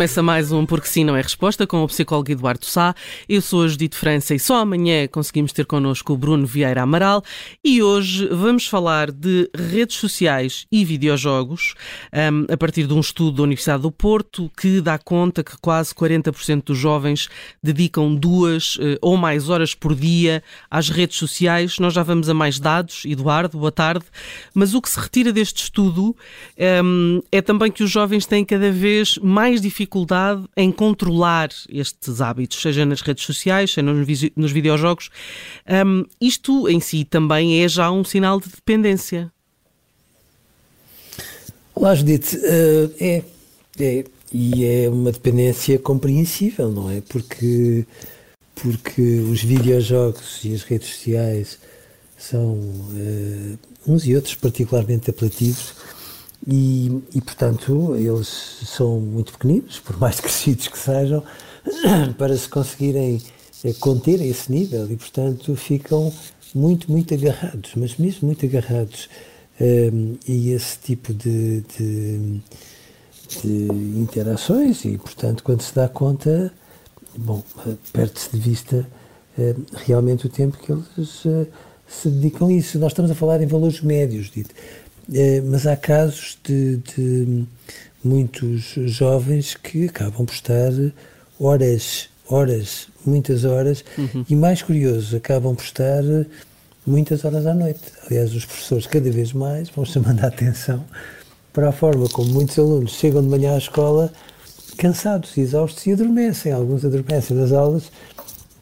Começa mais um Porque Sim Não é Resposta com o psicólogo Eduardo Sá. Eu sou a Judite França e só amanhã conseguimos ter connosco o Bruno Vieira Amaral e hoje vamos falar de redes sociais e videojogos um, a partir de um estudo da Universidade do Porto que dá conta que quase 40% dos jovens dedicam duas uh, ou mais horas por dia às redes sociais. Nós já vamos a mais dados. Eduardo, boa tarde. Mas o que se retira deste estudo um, é também que os jovens têm cada vez mais dificuldade em controlar estes hábitos, seja nas redes sociais, seja nos, videojogos. Um, isto em si também é já um sinal de dependência. Olá, Judite. Uh, é, é. E é uma dependência compreensível, não é? Porque, porque os videojogos e as redes sociais são uh, uns e outros particularmente apelativos e, e, portanto, eles são muito pequeninos, por mais crescidos que sejam, para se conseguirem é, conter esse nível e, portanto, ficam muito, muito agarrados, mas mesmo muito agarrados. Um, ehm, e esse tipo de, de, de, interações, e, portanto, quando se dá conta, bom, perde-se de vista uh, realmente o tempo que eles uh, se dedicam a isso. Nós estamos a falar em valores médios, dito. Eh, mas há casos de, de, muitos jovens que acabam por estar horas, horas, muitas horas, uhum. e mais curioso, acabam por estar muitas horas à noite. Aliás, os professores cada vez mais vão chamando a atenção para a forma como muitos alunos chegam de manhã à escola cansados, exaustos e adormecem. Alguns adormecem nas aulas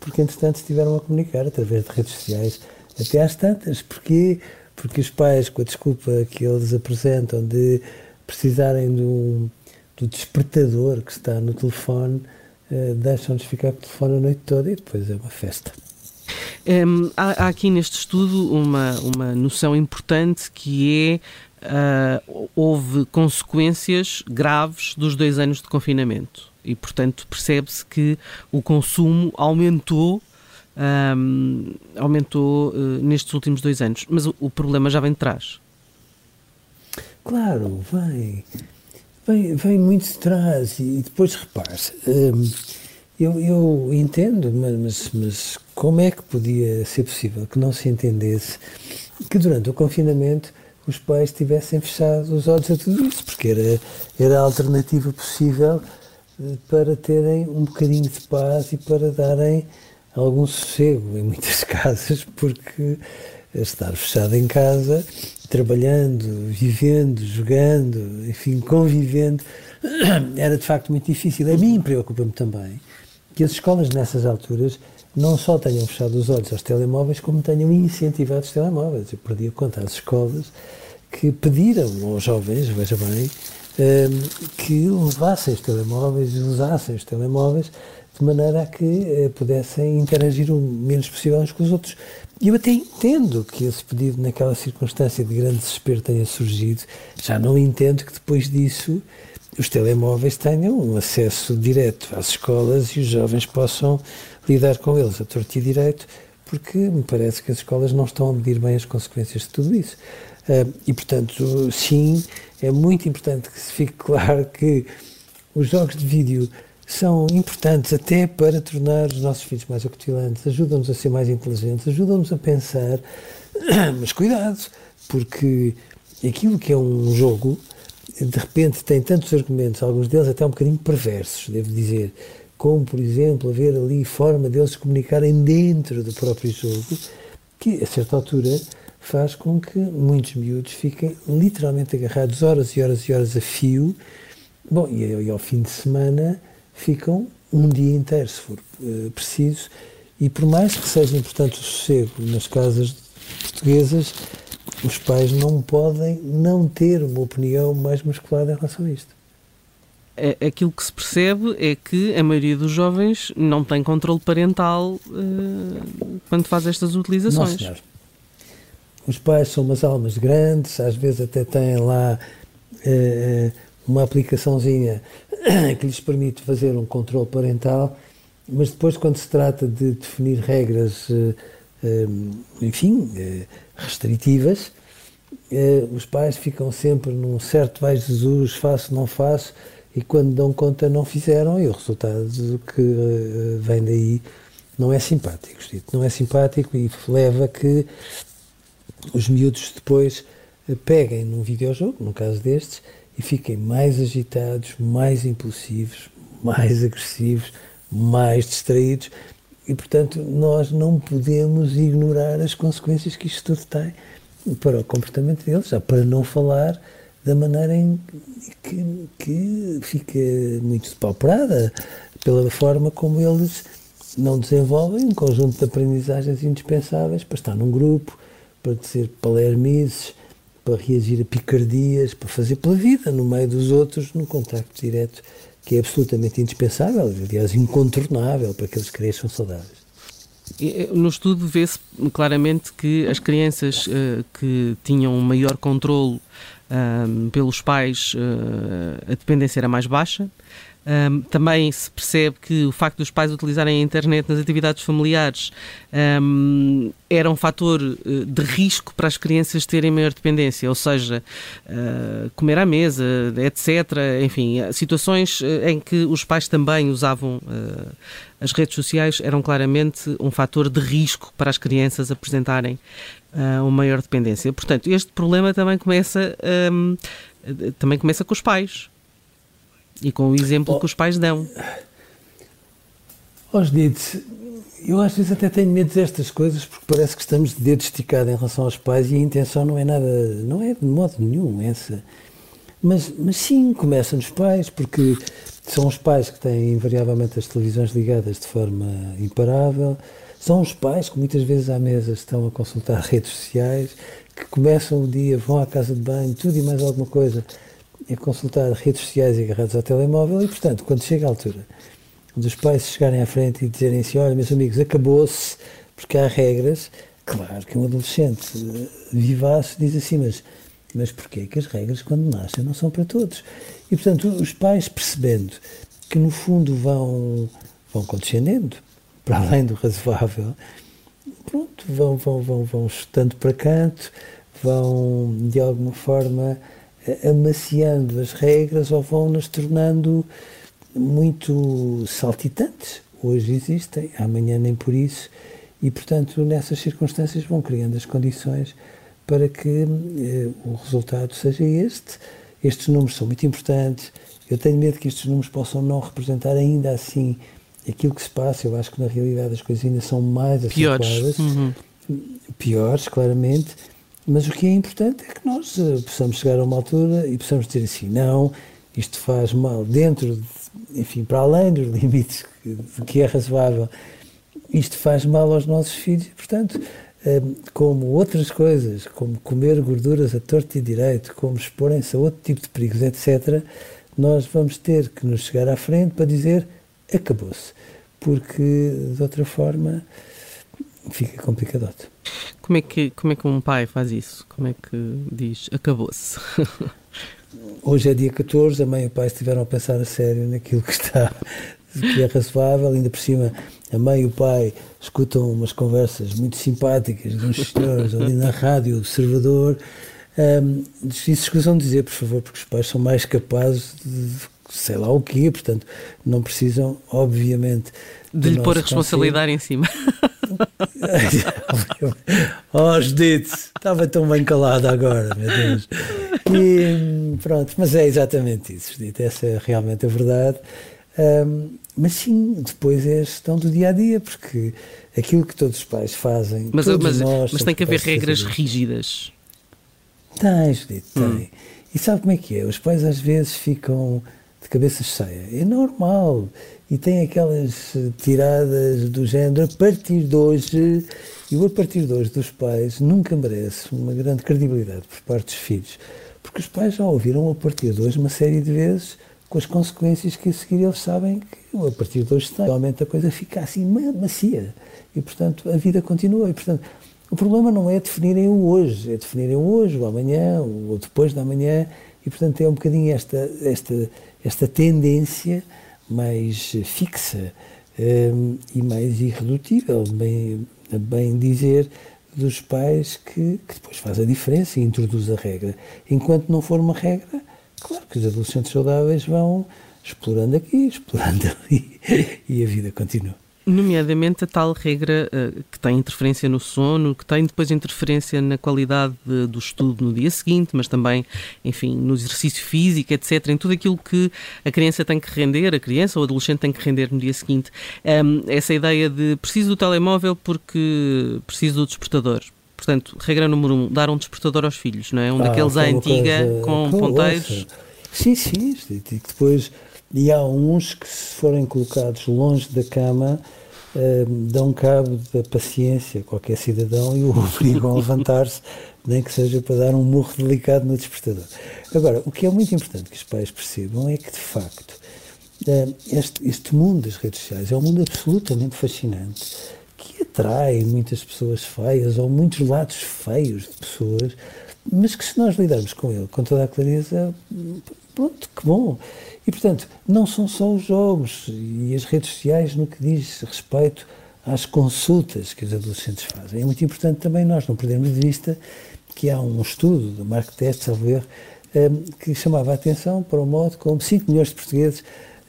porque, entretanto, estiveram a comunicar através de redes sociais até às tantas, porque porque os pais, com a desculpa que eles apresentam de precisarem do, do despertador que está no telefone, uh, deixam-nos ficar com o telefone a noite toda e depois é uma festa. Há, há, aqui neste estudo uma, uma noção importante que é uh, houve consequências graves dos dois anos de confinamento e, portanto, percebe-se que o consumo aumentou um, aumentou uh, nestes últimos dois anos. Mas o, o, problema já vem de trás. Claro, vem. Vem, vem muito de trás e depois repare-se. Um, eu, eu entendo, mas, mas como é que podia ser possível que não se entendesse que durante o confinamento os pais tivessem fechado os olhos a tudo isso, porque era, era a alternativa possível eh, para terem um bocadinho de paz e para darem algum sossego em muitas casas, porque estar fechado em casa, trabalhando, vivendo, jogando, enfim, convivendo, era de facto muito difícil. A mim preocupa-me também que as escolas nessas alturas não só tenham fechado os olhos aos telemóveis, como tenham incentivado os telemóveis. Eu perdi a conta às escolas que pediram aos jovens, veja bem, que levassem os telemóveis e usassem os telemóveis de maneira a que eh, pudessem interagir o menos possível uns com os outros. Eu até entendo que esse pedido, naquela circunstância de grande desespero, tenha surgido. Já não entendo que depois disso os telemóveis tenham um acesso direto às escolas e os jovens possam lidar com eles a torto e direito, porque me parece que as escolas não estão a medir bem as consequências de tudo isso. E, portanto, sim, é muito importante que se fique claro que os jogos de vídeo são importantes até para tornar os nossos filhos mais acutilantes, ajudam-nos a ser mais inteligentes, ajudam-nos a pensar, mas cuidado, porque aquilo que é um jogo, de repente tem tantos argumentos, alguns deles até um bocadinho perversos, devo dizer, como, por exemplo, haver ali forma deles se comunicarem dentro do próprio jogo, que a certa altura faz com que muitos miúdos fiquem literalmente agarrados horas e horas e horas a fio. Bom, e, e ao fim de semana ficam um dia inteiro, se for uh, preciso, e por mais que seja importante o sossego nas casas portuguesas, os pais não podem não ter uma opinião mais musculada em relação a isto. É, aquilo que se percebe é que a maioria dos jovens não tem controle parental uh, quando faz estas utilizações. Não, senhor. Os pais são umas almas grandes, às vezes até têm lá uh, uma aplicaçãozinha que lhes permite fazer um controle parental, mas depois, quando se trata de definir regras, uh, enfim, restritivas, os pais ficam sempre num certo vai Jesus, faço, não faço e quando dão conta não fizeram e o resultado que vem daí não é simpático, não é simpático e leva que os miúdos depois uh, peguem num videojogo, no caso destes, e fiquem mais agitados, mais impulsivos, mais agressivos, mais distraídos. E, portanto, nós não podemos ignorar as consequências que isto tudo tem para o comportamento deles, já para não falar da maneira em que, que fica muito depauperada pela forma como eles não desenvolvem um conjunto de aprendizagens indispensáveis para estar num grupo, para dizer palermices, para reagir a picardias, para fazer pela vida no meio dos outros, no contacto direto, que é absolutamente indispensável, aliás, incontornável para que eles cresçam saudáveis. No estudo vê-se claramente que as crianças uh, que tinham maior controle pelos pais uh, a dependência era mais baixa. Um, também se percebe que o facto dos pais utilizarem a internet nas atividades familiares um, era um fator uh, de risco para as crianças terem maior dependência, ou seja, uh, comer à mesa, etc. Enfim, situações em que os pais também usavam uh, as redes sociais eram claramente um fator de risco para as crianças apresentarem uh, uma maior dependência. Portanto, este problema também começa, um, também começa com os pais e com o exemplo oh, que os pais dão. Os dedos, eu às vezes até tenho medo destas coisas porque parece que estamos de dedo esticado em relação aos pais e a intenção não é nada, não é de modo nenhum essa. Mas, mas sim, começa nos pais, porque são os pais que têm invariavelmente as televisões ligadas de forma imparável, são os pais que muitas vezes à mesa estão a consultar redes sociais, que começam o dia, vão à casa de banho, tudo e mais alguma coisa, a consultar redes sociais e agarrados ao telemóvel e, portanto, quando chega a altura dos pais chegarem à frente e dizerem assim, olha, meus amigos, acabou-se, porque há regras, claro que um adolescente eh, vivaço diz assim, mas, mas porquê que as regras, quando nascem, não são para todos? E, portanto, os pais percebendo que, no fundo, vão, vão condescendendo, para além do razoável, pronto, vão, vão, vão, vão chutando para canto, vão de alguma forma amaciando as regras ou vão nos tornando muito saltitantes. Hoje existem, amanhã nem por isso, e portanto nessas circunstâncias vão criando as condições para que eh, o resultado seja este. Estes números são muito importantes. Eu tenho medo que estes números possam não representar ainda assim aquilo que se passa, eu acho que na realidade as coisas ainda são mais piores, uhum. piores, claramente, mas o que é importante é que nós uh, possamos chegar a uma altura e possamos dizer assim, não, isto faz mal dentro, de, enfim, para além dos limites do que é razoável, isto faz mal aos nossos filhos, portanto, uh, como outras coisas, como comer gorduras a torto e direito, como exporem-se a outro tipo de perigos, etc., nós vamos ter que nos chegar à frente para dizer acabou-se, porque de outra forma fica complicado. Como é que como é que um pai faz isso? Como é que diz acabou-se? Hoje é dia 14, a mãe e o pai estiveram a pensar a sério naquilo que está que é razoável, ainda por cima a mãe e o pai escutam umas conversas muito simpáticas de uns senhores ali na rádio observador. Um, isso escusam de dizer, por favor, porque os pais são mais capazes de sei lá o quê, portanto, não precisam, obviamente. De lhe pôr a responsabilidade em cima. Oh, Judite, estava tão bem calada agora, meu Deus. E pronto, mas é exatamente isso, Judite, essa é realmente a verdade. Um, mas sim, depois é a gestão do dia a dia, porque aquilo que todos os pais fazem. Mas, mas, nós mas tem que haver regras rígidas. Tem, Judito, tem. Hum. E sabe como é que é? Os pais às vezes ficam de cabeça cheia. É normal. E tem aquelas tiradas do género a partir de hoje. E o a partir de hoje dos pais nunca merece uma grande credibilidade por parte dos filhos. Porque os pais já ouviram a partir de hoje uma série de vezes com as consequências que a seguir eles sabem que a partir de hoje tem. Realmente a coisa fica assim macia. E, portanto, a vida continua. E, portanto, o problema não é definirem o hoje, é definirem o hoje, o amanhã, ou depois da manhã. E, portanto, é um bocadinho esta, esta, esta tendência mais fixa um, e mais irredutível, bem, bem dizer, dos pais que, que depois faz a diferença e introduz a regra. Enquanto não for uma regra, Claro que os adolescentes saudáveis vão explorando aqui, explorando ali e a vida continua. Nomeadamente a tal regra uh, que tem interferência no sono, que tem depois interferência na qualidade de, do estudo no dia seguinte, mas também, enfim, no exercício físico, etc., em tudo aquilo que a criança tem que render, a criança ou o adolescente tem que render no dia seguinte. Um, essa ideia de preciso do telemóvel porque preciso do despertador. Portanto, regra número um, dar um despertador aos filhos, não é? Um ah, daqueles à antiga coisa, com ponteiros. Sim, sim. E depois, e há uns que se forem colocados longe da cama, dão cabo da paciência a qualquer cidadão e o obrigam a levantar-se, nem que seja para dar um murro delicado no despertador. Agora, o que é muito importante que os pais percebam é que, de facto, este, este mundo das redes sociais é um mundo absolutamente fascinante que atrai muitas pessoas feias ou muitos lados feios de pessoas, mas que se nós lidarmos com ele com toda a clareza, pronto, que bom. E portanto, não são só os jogos e as redes sociais no que diz respeito às consultas que os adolescentes fazem. É muito importante também nós não perdermos de vista que há um estudo do Mark Test, ao ver, que chamava a atenção para o modo como 5 milhões de portugueses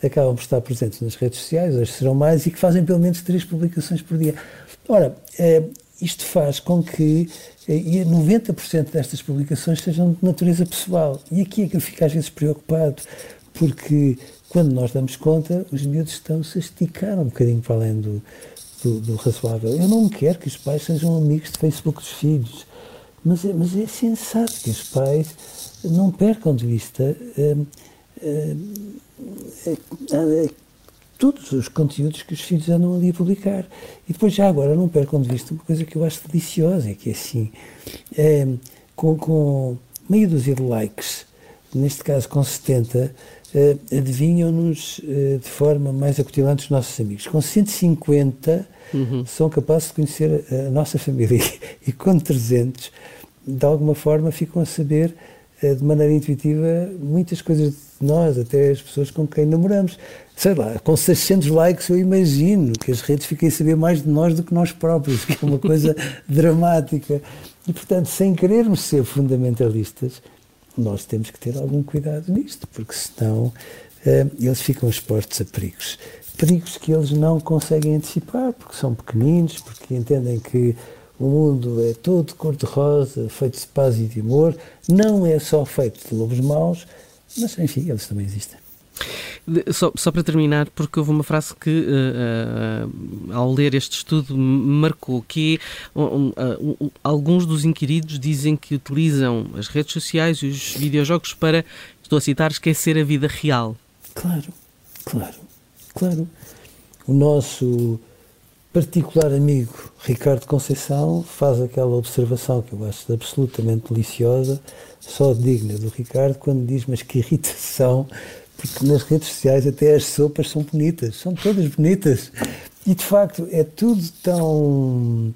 acabam por estar presentes nas redes sociais, hoje serão mais, e que fazem pelo menos três publicações por dia. Ora, eh, isto faz com que eh, 90% destas publicações sejam de natureza pessoal. E aqui é que eu fico às vezes preocupado, porque quando nós damos conta, os miúdos estão-se a esticar um bocadinho para além do, do, do, razoável. Eu não quero que os pais sejam amigos de Facebook dos filhos, mas é, mas é sensato que os pais não percam de vista. É, é, todos os conteúdos que os filhos andam ali a publicar. E depois, já agora, não percam de vista uma coisa que eu acho deliciosa, que é assim, é, com, com meia dúzia de likes, neste caso com 70, é, adivinham-nos é, de forma mais acutilante os nossos amigos. Com 150, uhum. são capazes de conhecer a nossa família. E com 300, de alguma forma, ficam a saber de maneira intuitiva muitas coisas de nós, até as pessoas com quem namoramos. Sei lá, com 600 likes eu imagino que as redes fiquem a saber mais de nós do que nós próprios, que é uma coisa dramática. E, portanto, sem querermos ser fundamentalistas, nós temos que ter algum cuidado nisto, porque senão eh, eles ficam expostos a perigos. Perigos que eles não conseguem antecipar, porque são pequeninos, porque entendem que o mundo é todo cor-de-rosa, feito de paz e de amor, não é só feito de lobos maus, mas enfim, eles também existem. Só, só, para terminar, porque houve uma frase que, uh, uh, ao ler este estudo, me marcou, que uh, alguns dos inquiridos dizem que utilizam as redes sociais e os videojogos para, estou a citar, esquecer a vida real. Claro, claro, claro. O nosso particular amigo Ricardo Conceição faz aquela observação que eu acho absolutamente deliciosa, só digna do Ricardo, quando diz: Mas que irritação, porque nas redes sociais até as sopas são bonitas, são todas bonitas. E de facto é tudo tão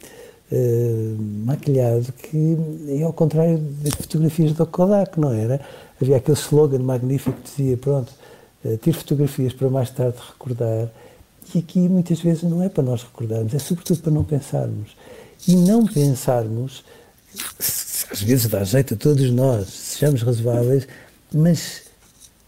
uh, maquilhado que é ao contrário das fotografias do Kodak, não era? Havia aquele slogan magnífico que dizia: Pronto, uh, tire fotografias para mais tarde recordar que aqui muitas vezes não é para nós recordarmos, é sobretudo para não pensarmos. E não pensarmos, às vezes dá jeito a todos nós, sejamos razoáveis, mas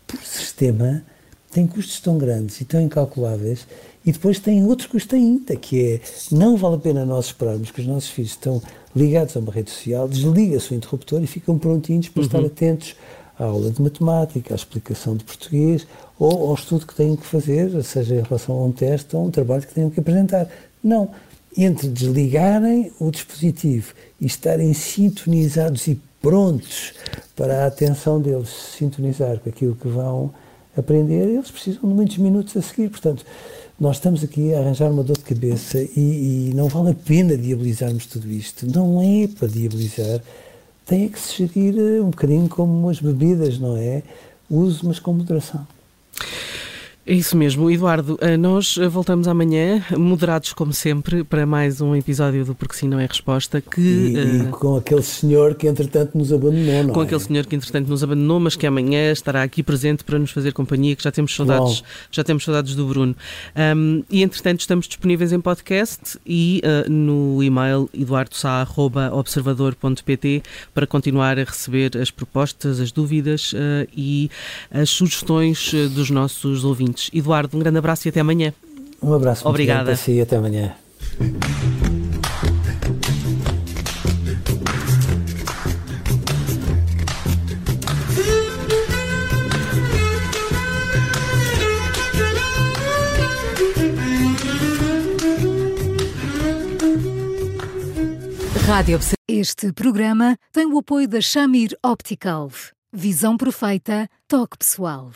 por sistema tem custos tão grandes e tão incalculáveis e depois tem outro custo ainda, que é não vale a pena nós esperarmos que os nossos filhos estão ligados a uma rede social, desliga-se o interruptor e ficam prontinhos para uhum. estar atentos à aula de matemática, à explicação de português ou ao estudo que têm que fazer, seja em relação a um teste ou a um trabalho que tenham que apresentar. Não. Entre desligarem o dispositivo e estarem sintonizados e prontos para a atenção deles sintonizar com aquilo que vão aprender, eles precisam de muitos minutos a seguir. Portanto, nós estamos aqui a arranjar uma dor de cabeça e, e não vale a pena diabolizarmos tudo isto. Não é para diabolizar. Tem que se gerir eh, um bocadinho como as bebidas, não é? Use, mas com moderação. É isso mesmo, Eduardo. Eh, nós eh, voltamos amanhã, moderados como sempre, para mais um episódio do Porque Sim Não é Resposta. Que, e, e uh, com aquele senhor que entretanto nos abandonou, não Com é? aquele senhor que entretanto nos abandonou, mas que amanhã estará aqui presente para nos fazer companhia, que já temos saudades, já temos saudades do Bruno. Um, e entretanto estamos disponíveis em podcast e uh, no e-mail eduardosá.observador.pt para continuar a receber as propostas, as dúvidas uh, e as sugestões dos nossos ouvintes. Eduardo, um grande abraço e até amanhã. Um abraço. Obrigada. Muito e até amanhã. Rádio Este programa tem o apoio da Shamir Optical. Visão perfeita, toque pessoal.